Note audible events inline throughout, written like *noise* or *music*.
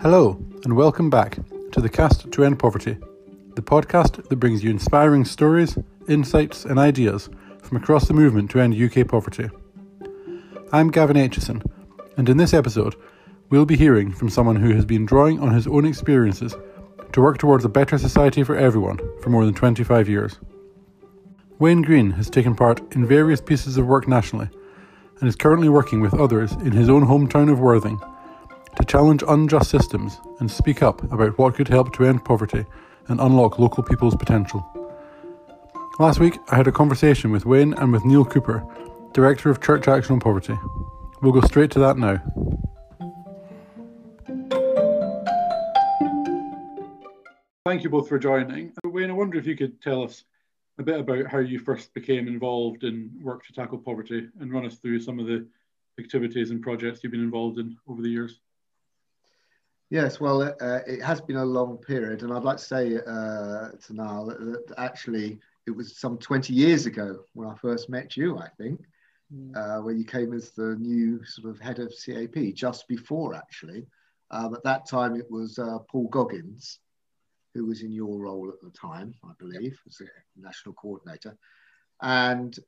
Hello, and welcome back to the Cast to End Poverty, the podcast that brings you inspiring stories, insights, and ideas from across the movement to end UK poverty. I'm Gavin Aitchison, and in this episode, we'll be hearing from someone who has been drawing on his own experiences to work towards a better society for everyone for more than 25 years. Wayne Green has taken part in various pieces of work nationally and is currently working with others in his own hometown of Worthing to challenge unjust systems and speak up about what could help to end poverty and unlock local people's potential. Last week, I had a conversation with Wayne and with Niall Cooper, Director of Church Action on Poverty. We'll go straight to that now. Thank you both for joining. Wayne, I wonder if you could tell us a bit about how you first became involved in work to tackle poverty and run us through some of the activities and projects you've been involved in over the years. Yes, well, uh, it has been a long period, and I'd like to say uh, to Niall that, that, actually it was some 20 years ago when I first met you, I think, mm. uh, when you came as the new sort of head of CAP, just before actually. Um, at that time, it was uh, Paul Goggins, who was in your role at the time, I believe, as a national coordinator. And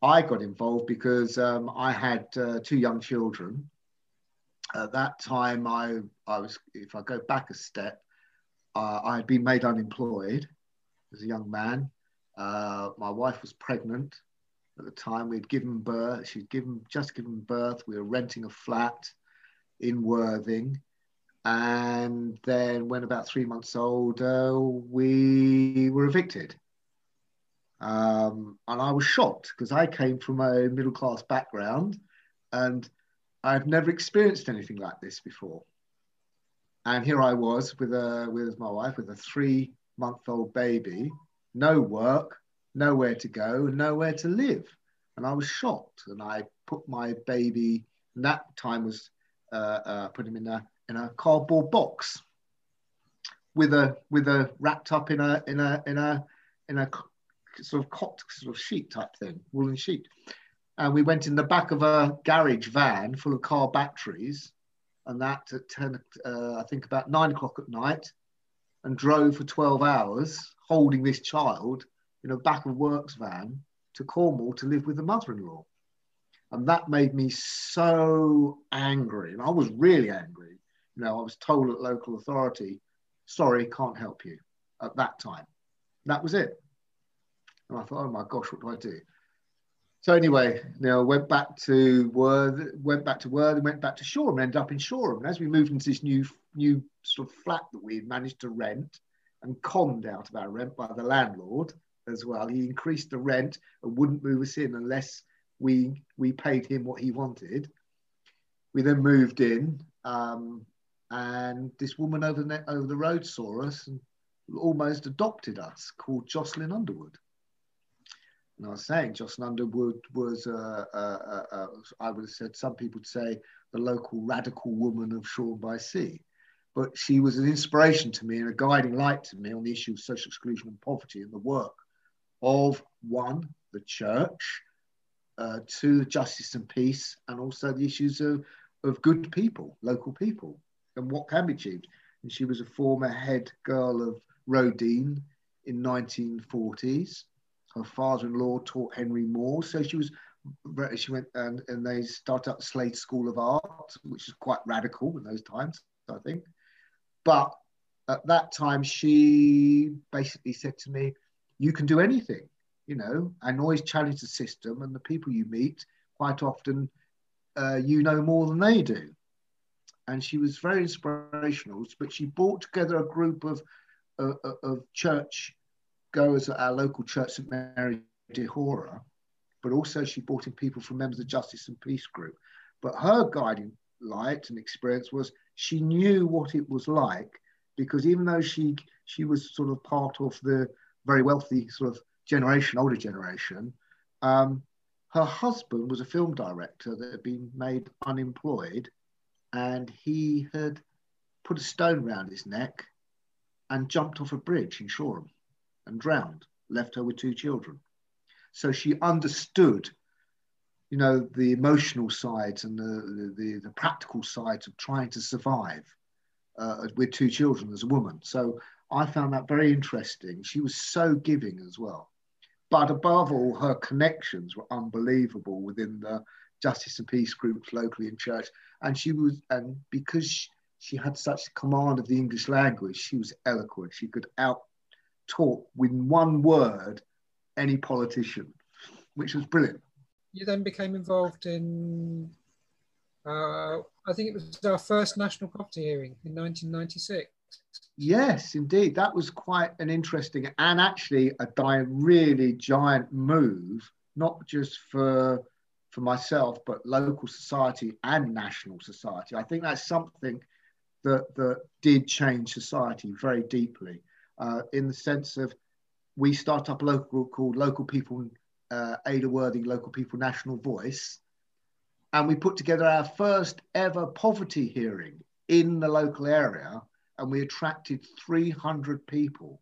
I got involved because um, I had uh, two young children at that time, I, I was, if I go back a step, uh, I had been made unemployed as a young man. Uh, my wife was pregnant at the time. We'd given birth. She'd given just given birth. We were renting a flat in Worthing, and then when about three months old, uh, we were evicted. Um, and I was shocked because I came from a middle class background, and I've never experienced anything like this before. And here I was with a with my wife with a three month old baby, no work, nowhere to go, nowhere to live. And I was shocked. And I put my baby, that time was uh, uh, put him in a in a cardboard box with a with a wrapped up in a in a in a in a sort of cot sort of sheet type thing, woolen sheet and we went in the back of a garage van full of car batteries, and that at 10, uh, I think about nine o'clock at night, and drove for 12 hours holding this child in a back of works van to Cornwall to live with the mother in law. And that made me so angry. And I was really angry. You know, I was told at local authority, sorry, can't help you at that time. That was it. And I thought, oh my gosh, what do I do? So anyway, know, went back to Worth, went back to Worth, and went back to Shoreham, and ended up in Shoreham. And as we moved into this new new sort of flat that we had managed to rent and conned out of our rent by the landlord as well, he increased the rent and wouldn't move us in unless we we paid him what he wanted. We then moved in, um, and this woman over the, over the road saw us and almost adopted us, called Jocelyn Underwood. And I was saying, Jocelyn Underwood was, uh, uh, uh, I would have said, some people would say, the local radical woman of Shoreham by Sea. But she was an inspiration to me and a guiding light to me on the issue of social exclusion and poverty and the work of one, the church, uh, two, justice and peace, and also the issues of, of good people, local people, and what can be achieved. And she was a former head girl of Roedean in 1940s her father-in-law taught Henry Moore, so she was she went and, and they started up Slade School of Art, which is quite radical in those times, I think. But at that time, she basically said to me, "You can do anything, you know, and always challenge the system and the people you meet. Quite often, uh, you know more than they do." And she was very inspirational. But she brought together a group of uh, of church goers at our local church, St Mary de Haura, but also she brought in people from members of Justice and Peace group. But her guiding light and experience was she knew what it was like because even though she she was sort of part of the very wealthy sort of generation, older generation, um, her husband was a film director that had been made unemployed, and he had put a stone around his neck and jumped off a bridge in Shoreham and drowned, left her with two children. So she understood, you know, the emotional sides and the, the, the practical sides of trying to survive uh, with two children as a woman. So I found that very interesting. She was so giving as well. But above all, her connections were unbelievable within the justice and peace groups locally in church. And she was, and because she, she had such command of the English language, she was eloquent. She could out talk with one word any politician, which was brilliant. You then became involved in, uh, I think it was our first national property hearing in 1996. Yes, indeed. That was quite an interesting and actually a di- really giant move, not just for for myself, but local society and national society. I think that's something that that did change society very deeply, uh, in the sense of we start up a local group called Local People uh, Adur Worthing Local People National Voice, and we put together our first ever poverty hearing in the local area and we attracted 300 people.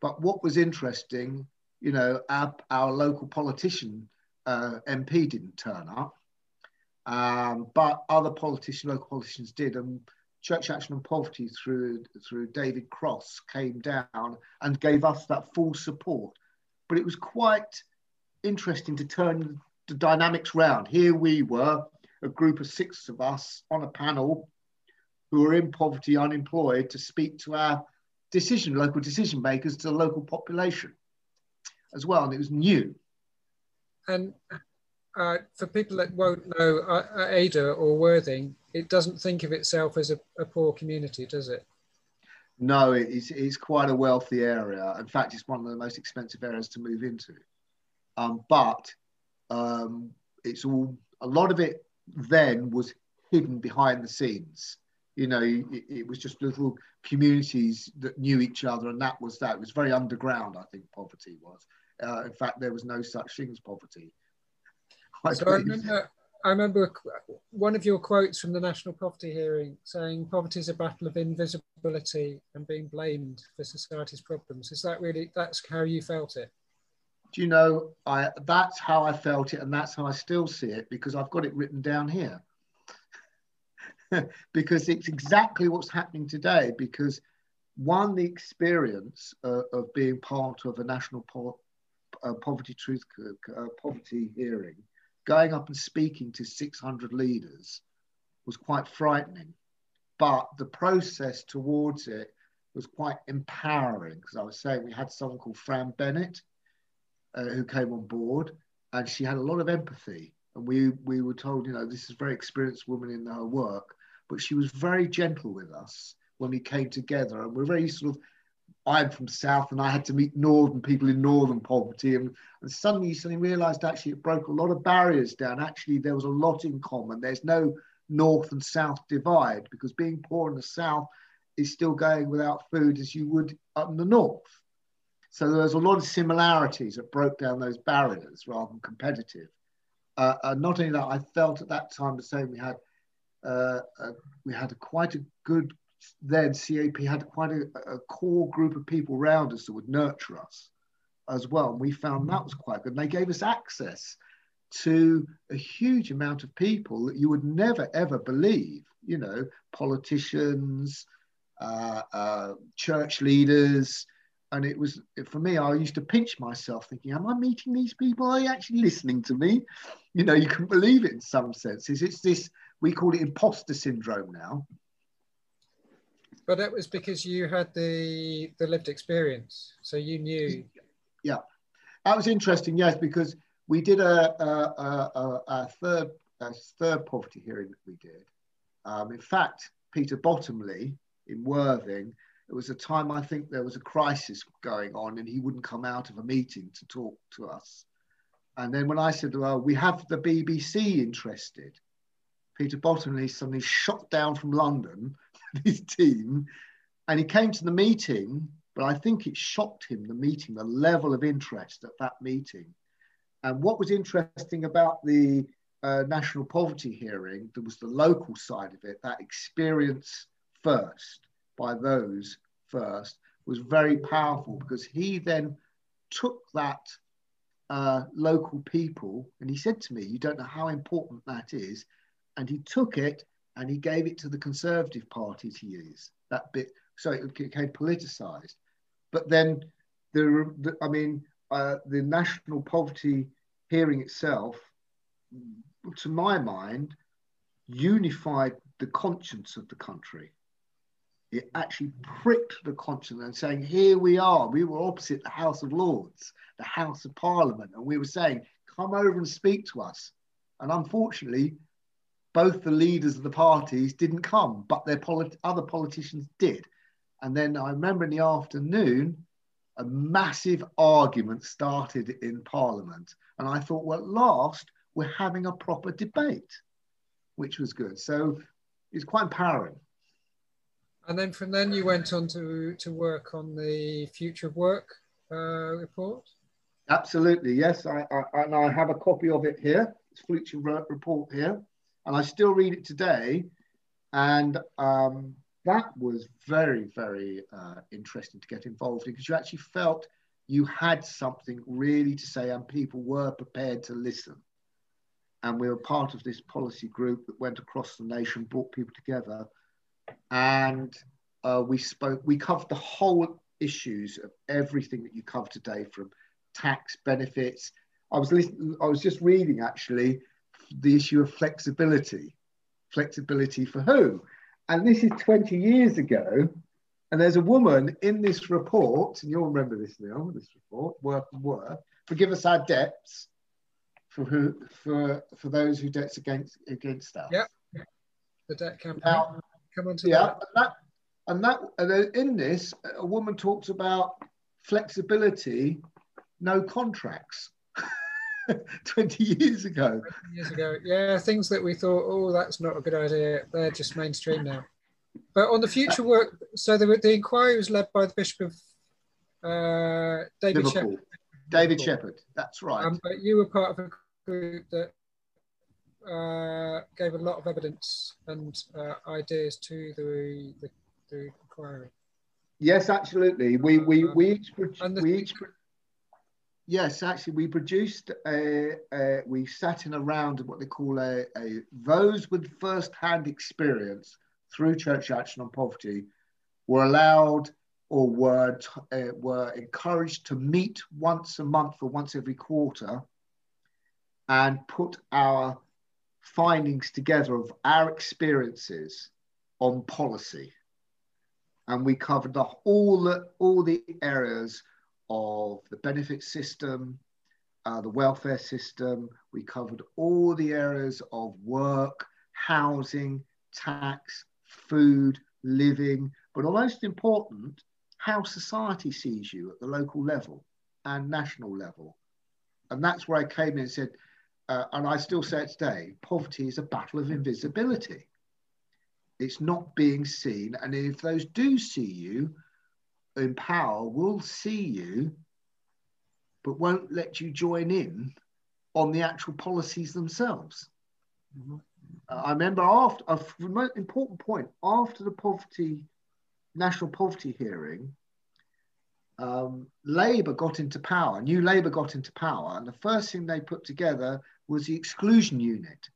But what was interesting, you know, our, our local politician, uh, MP, didn't turn up, um, but other politicians, local politicians did. And Church Action on Poverty through, through David Cross came down and gave us that full support. But it was quite interesting to turn the dynamics round. Here we were, a group of six of us on a panel who are in poverty, unemployed, to speak to our decision, local decision makers, to the local population as well. And it was new. And uh, for people that won't know uh, uh, Adur or Worthing, it doesn't think of itself as a, a poor community, does it? No, it's, it's quite a wealthy area. In fact, it's one of the most expensive areas to move into. Um, but um, it's all, a lot of it then was hidden behind the scenes you know, it, it, was just little communities that knew each other, and that was that. It was very underground, I think, poverty was. Uh, in fact, there was no such thing as poverty. *laughs* I so I remember, I remember one of your quotes from the National Poverty Hearing saying, "Poverty is a battle of invisibility and being blamed for society's problems." Is that really that's how you felt it? Do you know? I that's how I felt it, and that's how I still see it because I've got it written down here. *laughs* because it's exactly what's happening today. Because one, the experience uh, of being part of a national po- uh, poverty truth uh, poverty hearing, going up and speaking to 600 leaders, was quite frightening. But the process towards it was quite empowering because I was saying we had someone called Fran Bennett uh, who came on board, and she had a lot of empathy. And we we were told, you know, this is a very experienced woman in her work, but she was very gentle with us when we came together. And we're very sort of, I'm from South and I had to meet Northern people in Northern poverty. And, and suddenly you suddenly realized actually it broke a lot of barriers down. Actually, there was a lot in common. There's no North and South divide because being poor in the South is still going without food as you would up in the North. So there was a lot of similarities that broke down those barriers rather than competitive. Uh, uh, not only that, I felt at that time the same. We had uh, uh, we had a, quite a good then CAP had quite a, a, core group of people around us that would nurture us as well. And we found that was quite good. And they gave us access to a huge amount of people that you would never ever believe, you know, politicians, uh, uh, church leaders. And it was, for me, I used to pinch myself thinking, am I meeting these people? Are they actually listening to me? You know, you can believe it in some senses. It's this we call it imposter syndrome now. But that was because you had the the lived experience, so you knew. Yeah, that was interesting. Yes, because we did a a, a, a third a third poverty hearing that we did. Um, in fact, Peter Bottomley in Worthing, it was a time I think there was a crisis going on, and he wouldn't come out of a meeting to talk to us. And then when I said, "Well, we have the BBC interested," Peter Bottomley suddenly shot down from London *laughs* his team, and he came to the meeting. But I think it shocked him the meeting, the level of interest at that meeting. And what was interesting about the uh, national poverty hearing, there was the local side of it, that experience first by those first was very powerful because he then took that uh, local people and he said to me, You don't know how important that is and he took it and he gave it to the Conservative Party to use that bit, so it became politicised. But then, the, the I mean, uh, the national poverty hearing itself, to my mind, unified the conscience of the country. It actually pricked the conscience and saying, Here we are. We were opposite the House of Lords, the House of Parliament, and we were saying, Come over and speak to us. And unfortunately, both the leaders of the parties didn't come, but their polit- other politicians did. And then I remember in the afternoon, a massive argument started in Parliament. And I thought, well, at last, we're having a proper debate, which was good. So it's quite empowering. And then from then you went on to, to work on the Future of Work uh, report? Absolutely, yes. I, I, and I have a copy of it here. It's Future Work report here. And I still read it today. And um, that was very, very uh, interesting to get involved in because you actually felt you had something really to say and people were prepared to listen. And we were part of this policy group that went across the nation, brought people together, and uh, we spoke, we covered the whole issues of everything that you covered today from tax benefits. I was listening, I was just reading actually the issue of flexibility. Flexibility for who? And this is 20 years ago. And there's a woman in this report, and you'll remember this now, this report, Work and Work, forgive us our debts for who for for those who debts against against us. Yeah. The debt campaign. Now, Come on to yeah, that. And that and that in this, a woman talks about flexibility, no contracts. *laughs* 20 years ago. 20 years ago. Yeah, things that we thought, oh, that's not a good idea. They're just mainstream now. But on the future work, so the, the inquiry was led by the Bishop of uh, David Sheppard. David Sheppard, that's right. Um, but you were part of a group that uh, gave a lot of evidence and uh, ideas to the, the, the, inquiry. Yes, absolutely. We, we, we each, we each Yes, actually, we produced a, a, we sat in a round of what they call a, a those with first-hand experience through Church Action on Poverty were allowed or were uh, were encouraged to meet once a month or once every quarter and put our findings together of our experiences on policy. And we covered the, all the all the areas of the benefit system, uh, the welfare system. We covered all the areas of work, housing, tax, food, living, but most important, how society sees you at the local level and national level. And that's where I came in and said, uh, and I still say it today poverty is a battle of invisibility. It's not being seen. And if those do see you, in power will see you, but won't let you join in on the actual policies themselves. Mm-hmm. Uh, I remember after a most important point after the poverty national poverty hearing, um, Labour got into power. New Labour got into power, and the first thing they put together was the exclusion unit.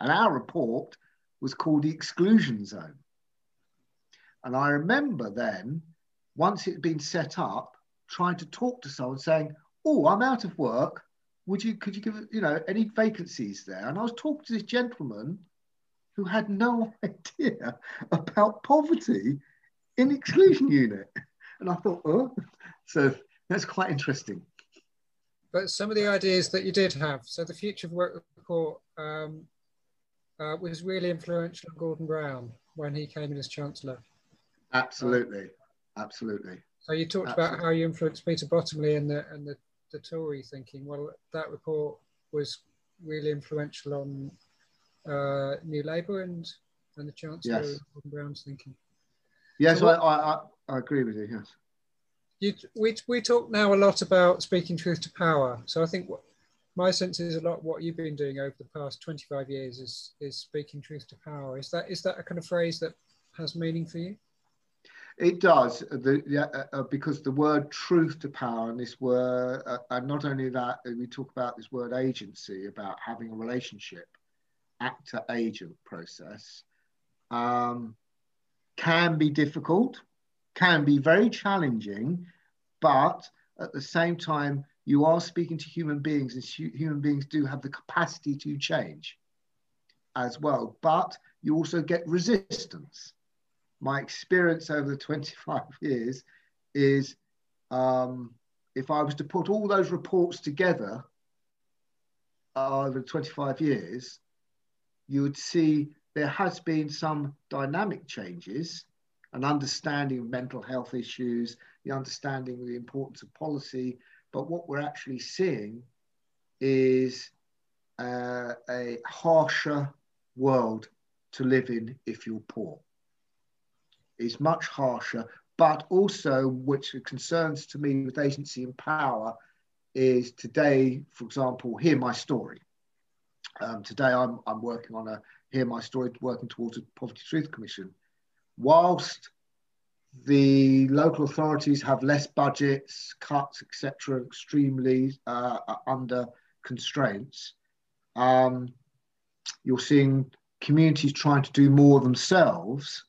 And our report was called the exclusion zone. And I remember then once it had been set up, trying to talk to someone saying, "Oh, I'm out of work. Would you could you give you know any vacancies there?" And I was talking to this gentleman who had no *laughs* idea about poverty in exclusion unit, and I thought, "Oh," so that's quite interesting. But some of the ideas that you did have, so the Future of Work report um, uh, was really influential on Gordon Brown when he came in as Chancellor. Absolutely. Absolutely. So you talked Absolutely. about how you influenced Peter Bottomley and the and the, the Tory thinking. Well, that report was really influential on uh, New Labour and and the Chancellor yes. Brown's thinking. Yes, so what, I, I, I agree with you. Yes. You, we, we talk now a lot about speaking truth to power. So I think what, my sense is a lot what you've been doing over the past 25 years is is speaking truth to power. Is that is that a kind of phrase that has meaning for you? It does, the, uh, uh, because the word truth to power and this word, uh, and not only that, uh, we talk about this word agency, about having a relationship. actor agent process um, can be difficult, can be very challenging, but at the same time, you are speaking to human beings, and human beings do have the capacity to change as well. But you also get resistance. My experience over the *laughs* 25 years is um, if I was to put all those reports together uh, over 25 years, you would see there has been some dynamic changes, an understanding of mental health issues, the understanding of the importance of policy. But what we're actually seeing is uh, a harsher world to live in if you're poor. It's much harsher, but also, which concerns to me with agency and power, is today, for example, Hear My Story. Um, today, I'm, I'm working on a Hear My Story, working towards a Poverty Truth Commission. Whilst the local authorities have less budgets, cuts, etc., extremely uh, under constraints, um, you're seeing communities trying to do more themselves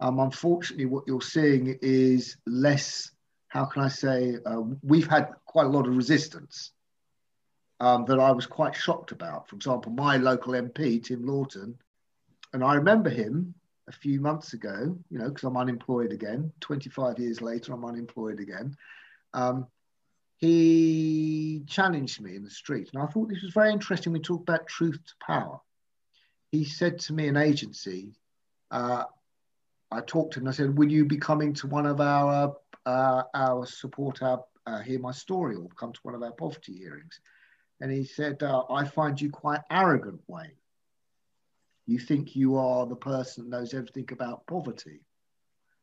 um, unfortunately, what you're seeing is less, how can I say, uh, we've had quite a lot of resistance um, that I was quite shocked about. For example, my local MP, Tim Loughton, and I remember him a few months ago, you know, because I'm unemployed again. 25 years later, I'm unemployed again. Um, he challenged me in the street. And I thought this was very interesting. We talked about truth to power. He said to me, an agency, uh, I talked to him. And I said, "Will you be coming to one of our uh, our support our uh, hear my story or come to one of our poverty hearings?" And he said, uh, "I find you quite arrogant, Wayne. You think you are the person that knows everything about poverty."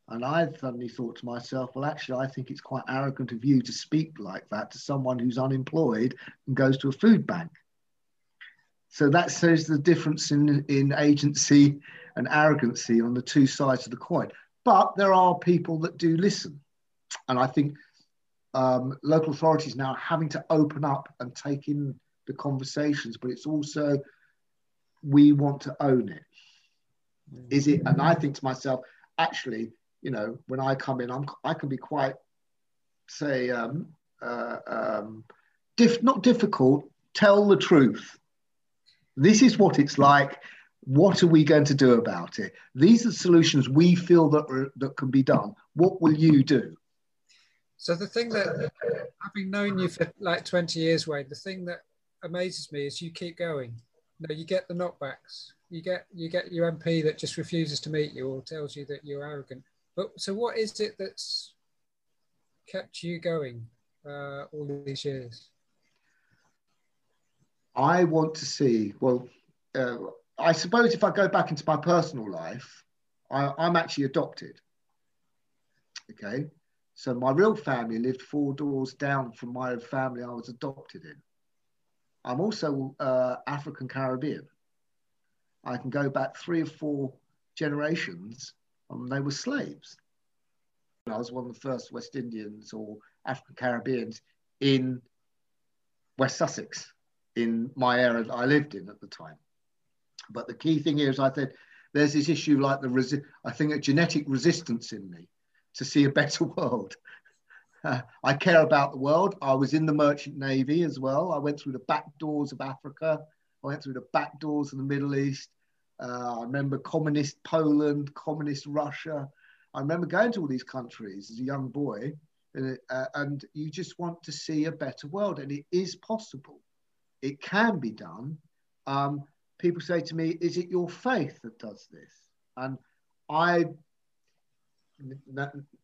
And I suddenly thought to myself, well, actually, I think it's quite arrogant of you to speak like that to someone who's unemployed and goes to a food bank. So that shows the difference in, in agency and arrogancy on the two sides of the coin. But there are people that do listen. And I think um, local authorities now are having to open up and take in the conversations, but it's also we want to own it. Is it? And I think to myself, actually, you know, when I come in, I'm, I can be quite, say, um, uh, um, diff, not difficult, tell the truth. This is what it's like. What are we going to do about it? These are solutions we feel that, are, that can be done. What will you do? So the thing that, having known you for like 20 years, Wayne, the thing that amazes me is you keep going. You know, you get the knockbacks. You get you get your MP that just refuses to meet you or tells you that you're arrogant. But so what is it that's kept you going uh, all these years? I want to see, well, uh, I suppose if I go back into my personal life, I, I'm actually adopted. Okay. So my real family lived four doors down from my family I was adopted in. I'm also uh, African Caribbean. I can go back three or four generations and they were slaves. I was one of the first West Indians or African Caribbeans in West Sussex in my area that I lived in at the time. But the key thing is I said there's this issue like the resi- I think a genetic resistance in me to see a better *laughs* world. Uh, I care about the world. I was in the merchant navy as well. I went through the back doors of Africa. I went through the back doors of the Middle East. Uh, I remember communist Poland, communist Russia. I remember going to all these countries as a young boy, and, uh, and you just want to see a better world, and it is possible. It can be done. Um, people say to me, Is it your faith that does this? And I,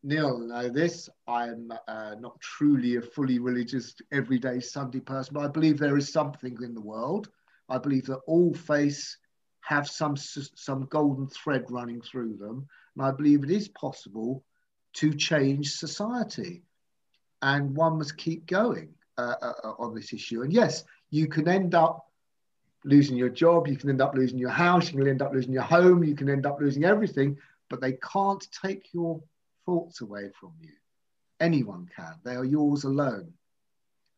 Niall, know this. I'm uh, not truly a fully religious, everyday Sunday person, but I believe there is something in the world. I believe that all faiths have some, some golden thread running through them. And I believe it is possible to change society. And one must keep going uh, uh, on this issue. And yes, you can end up losing your job, you can end up losing your house, you can end up losing your home, you can end up losing everything, but they can't take your thoughts away from you. Anyone can. They are yours alone.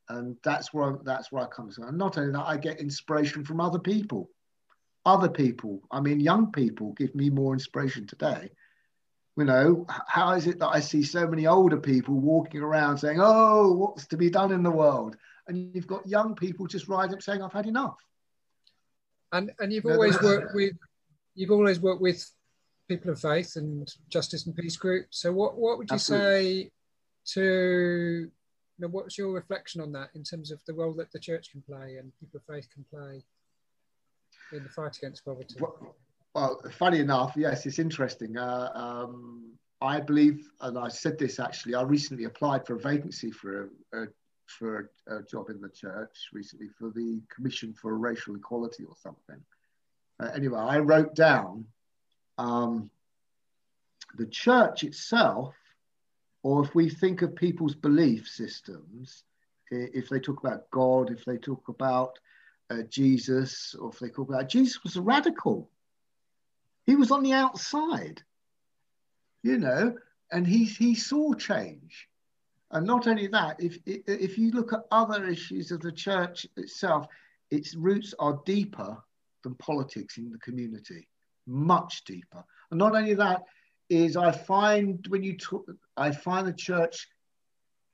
And that's where I, that's where I come from. And not only that, I get inspiration from other people. other people. I mean, young people give me more inspiration today. You know, how is it that I see so many older people walking around saying, "Oh, what's to be done in the world?" And you've got young people just rising up saying, "I've had enough." And and you've always worked with you've always worked with people of faith and justice and peace groups. So what what would you Absolutely. say to you know, what's your reflection on that in terms of the role that the church can play and people of faith can play in the fight against poverty? Well, well funny enough, yes, it's interesting. Uh, um, I believe, and I said this actually, I recently applied for a vacancy for a, a for a, job in the church recently for the Commission for Racial Equality or something. Uh, anyway, I wrote down um, the church itself, or if we think of people's belief systems, if they talk about God, if they talk about uh, Jesus, or if they talk about Jesus was a radical. He was on the outside, you know, and he, he saw change. And not only that, if, if you look at other issues of the church itself, its roots are deeper than politics in the community, much deeper. And not only that, is I find when you talk, I find the church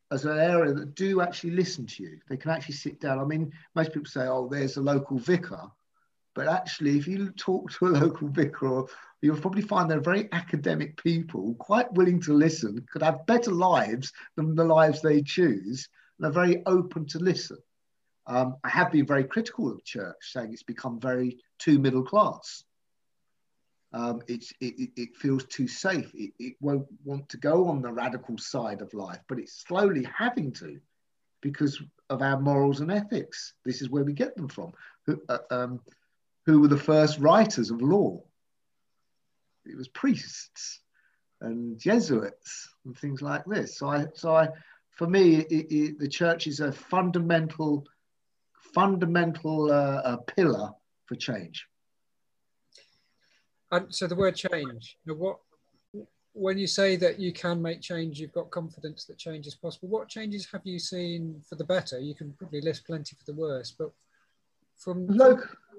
as an area that do actually listen to you. They can actually sit down. I mean, most people say, oh, there's a local vicar. But actually, if you talk to a local vicar, you'll probably find they're very academic people, quite willing to listen, could have better lives than the lives they choose, and are very open to listen. Um, I have been very critical of church, saying it's become very too middle class um, it, it feels too safe. It, it won't want to go on the radical side of life, but it's slowly having to because of our morals and ethics. This is where we get them from. Uh, um, who were the first writers of law? It was priests and Jesuits and things like this. So I, so I, for me, it, it, the church is a fundamental, fundamental uh, pillar for change. And so the word change, you know, what when you say that you can make change, you've got confidence that change is possible. What changes have you seen for the better? You can probably list plenty for the worse, but from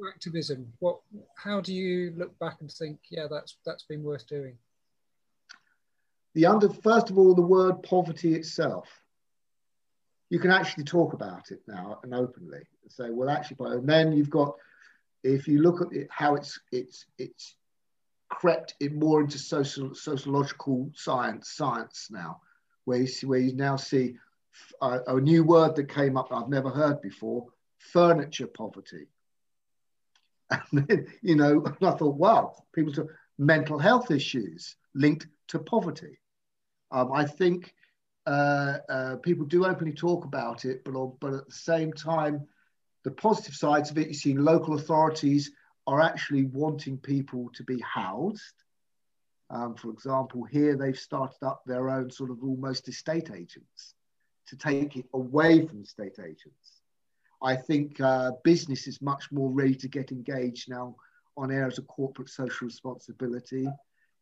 local activism, what how do you look back and think, yeah, that's that's been worth doing? The under first of all, the word poverty itself. You can actually talk about it now and openly and say, well, actually, and then you've got if you look at it, how it's it's it's crept in more into social sociological science science now, where you see where you now see a, a new word that came up that I've never heard before: furniture poverty. *laughs* And then, you know, I thought, wow, people talk mental health issues linked to poverty. Um, I think uh, uh, people do openly talk about it, but, but at the same time, the positive sides of it, you've seen local authorities are actually wanting people to be housed. Um, for example, here they've started up their own sort of almost estate agents to take it away from estate agents. I think uh, business is much more ready to get engaged now on areas of corporate social responsibility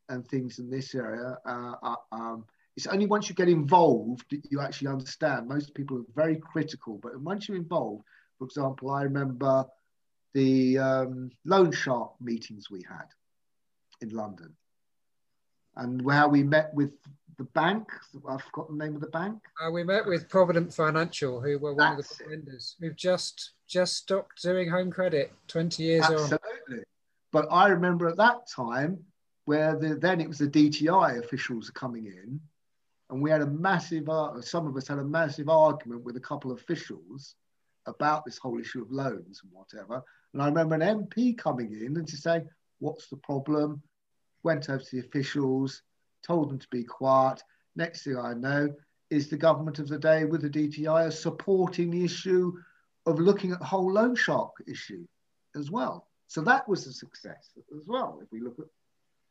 and things in this area. Uh, uh, um, it's only once you get involved that you actually understand. Most people are very critical, but once you're involved, for example, I remember the um, loan shark meetings we had in London and where we met with the bank. I've forgotten the name of the bank. Uh, we met with Provident Financial, who were one That's of the lenders. We've just just stopped doing home credit 20 years Absolutely. On. But I remember at that time where the, then it was the DTI officials coming in, and we had a massive, uh, some of us had a massive argument with a couple of officials about this whole issue of loans and whatever. And I remember an MP coming in and to say, What's the problem? Went over to the officials, told them to be quiet. Next thing I know is the government of the day with the DTI are supporting the issue of looking at the whole loan shark issue as well. So that was a success as well. If we look at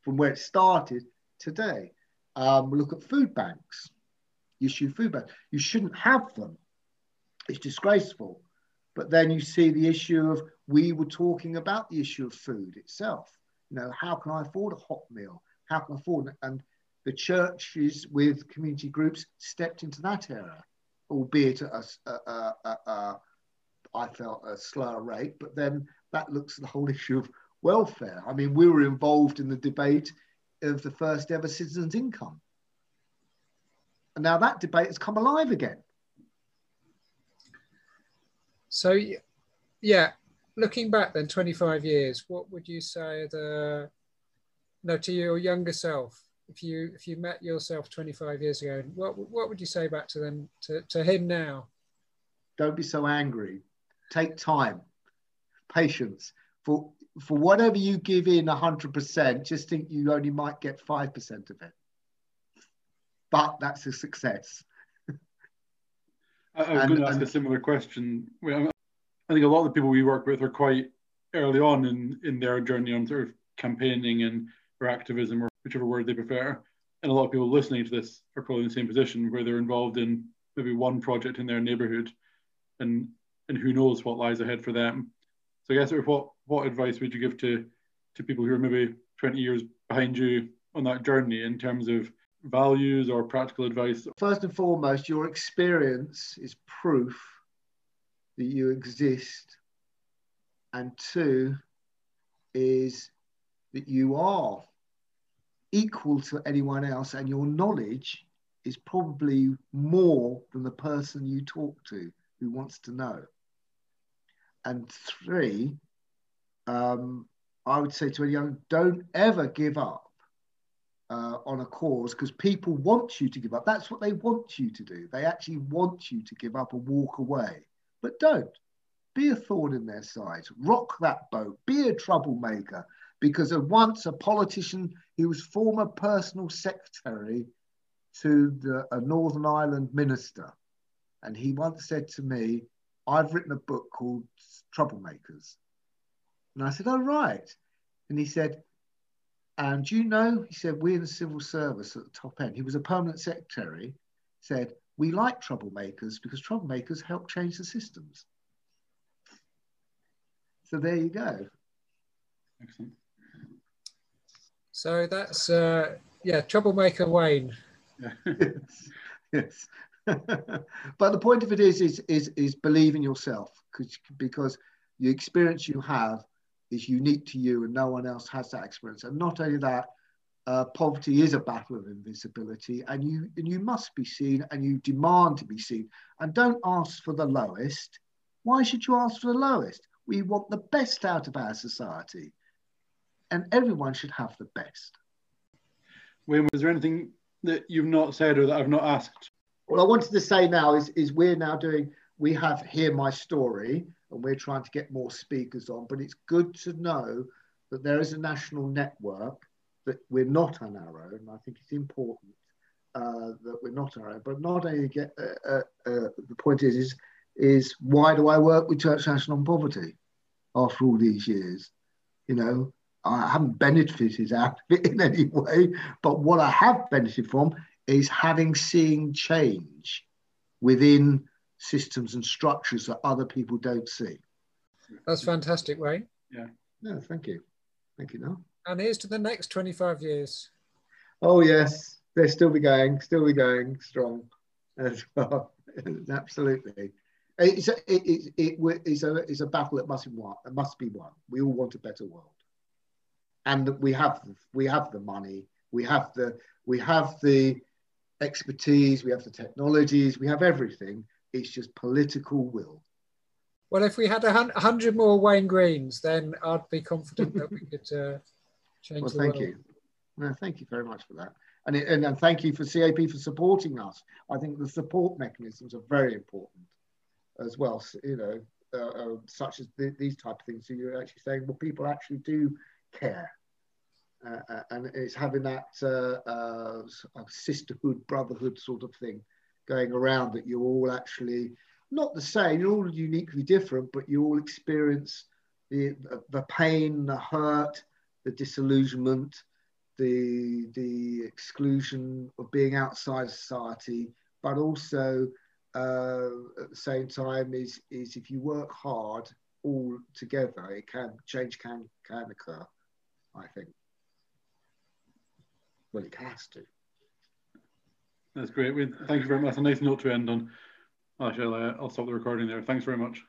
from where it started today, um, we look at food banks, issue food banks. You shouldn't have them. It's disgraceful. But then you see the issue of we were talking about the issue of food itself. You know, how can I afford a hot meal? How can I afford? And the churches with community groups stepped into that area, albeit at felt a slower rate. But then that looks at the whole *laughs* issue of welfare. I mean, we were involved in the debate of the first ever citizens' income. And now that debate has come alive again. So, yeah, looking back then 25 years, what would you say the, no, to your younger self, if you if you met yourself 25 years ago, what what would you say back to them to, to him now? Don't be so angry. Take time, patience. For for whatever you give in 100%, just think you only might get 5% of it. But that's a success. I, I was and, going to ask and, a similar question. I think a lot of the people we work with are quite early on in, in their journey on sort of campaigning and or activism or whichever word they prefer. And a lot of people listening to this are probably in the same position where they're involved in maybe one project in their neighborhood and and who knows what lies ahead for them. So I guess what what advice would you give to to people who are maybe 20 years behind you on that journey in terms of values or practical advice? First and foremost, your experience is proof that you exist. And two is that you are equal to anyone else and your knowledge is probably more than the person you talk to who wants to know. And three, um, I would say to a young, don't ever give up uh, on a cause because people want you to give up. That's what they want you to do. They actually want you to give up and walk away. But don't. Be a thorn in their side. Rock that boat. Be a troublemaker. Because at once a politician, he was former personal secretary to the, a Northern Ireland minister. And he once said to me, I've written a book called Troublemakers. And I said, Oh, right. And he said, And you know, he said, we're in the civil service at the top end. He was a permanent secretary, said, We like troublemakers because troublemakers help change the systems. So there you go. Excellent. So that's uh, yeah, troublemaker Wayne. *laughs* yes, *laughs* but the point of it is, is, is, is believe in yourself because because the experience you have is unique to you, and no one else has that experience. And not only that, uh, poverty is a battle of invisibility, and you and you must be seen, and you demand to be seen. And don't ask for the lowest. Why should you ask for the lowest? We want the best out of our society and everyone should have the best. Wayne, was there anything that you've not said or that I've not asked? What I wanted to say now is, is we're now doing, we have Hear My Story, and we're trying to get more speakers on, but it's good to know that there is a national network that we're not on our own. I think it's important uh, that we're not on our own, but not only get, uh, uh, uh, the point is, is, is why do I work with Church National on Poverty after all these years? You know, I haven't benefited out of it *laughs* in any way, but what I have benefited from is having seen change within systems and structures that other people don't see. That's fantastic, Wayne. Yeah. No, thank you. Thank you, Noel. And here's to the next 25 years. Oh, yes. They'll still be going, still be going strong *laughs* as well. Absolutely. It's a, it, it, it, it's, a, it's a battle that must be won. It must be won. We all want a better world and we have we have the money, we have the we have the expertise, we have the technologies, we have everything. It's just political will. Well, if we had a hundred more Wayne Greens, then I'd be confident that we could uh, change well, the thank world. you. No, thank you very much for that. And, it, and, and thank you for CAP for supporting us. I think the support mechanisms are very important as well. So, you know, uh, uh, such as the, these type of things. So you're actually saying, well, people actually do care. Uh, uh, and it's having that uh, uh, sisterhood, brotherhood sort of thing going around that you're all actually not the same, you're all uniquely different, but you all experience the, the pain, the hurt, the disillusionment, the, the exclusion of being outside society, but also uh, at the same time is, is if you work hard all together, it can change can can occur, I think. Well, it has to. That's great. We, thank you very much. That's a nice note to end on. I shall, uh, I'll stop the recording there. Thanks very much.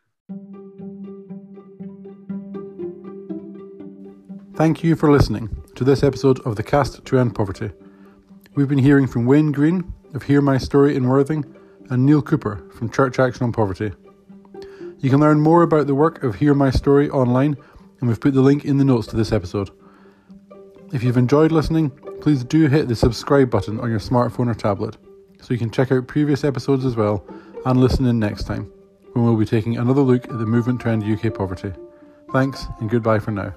Thank you for listening to this episode of the Cast to End Poverty. We've been hearing from Wayne Green of Hear My Story in Worthing and Niall Cooper from Church Action on Poverty. You can learn more about the work of Hear My Story online, and we've put the link in the notes to this episode. If you've enjoyed listening, please do hit the subscribe button on your smartphone or tablet so you can check out previous episodes as well and listen in next time when we'll be taking another look at the movement to end UK poverty. Thanks and goodbye for now.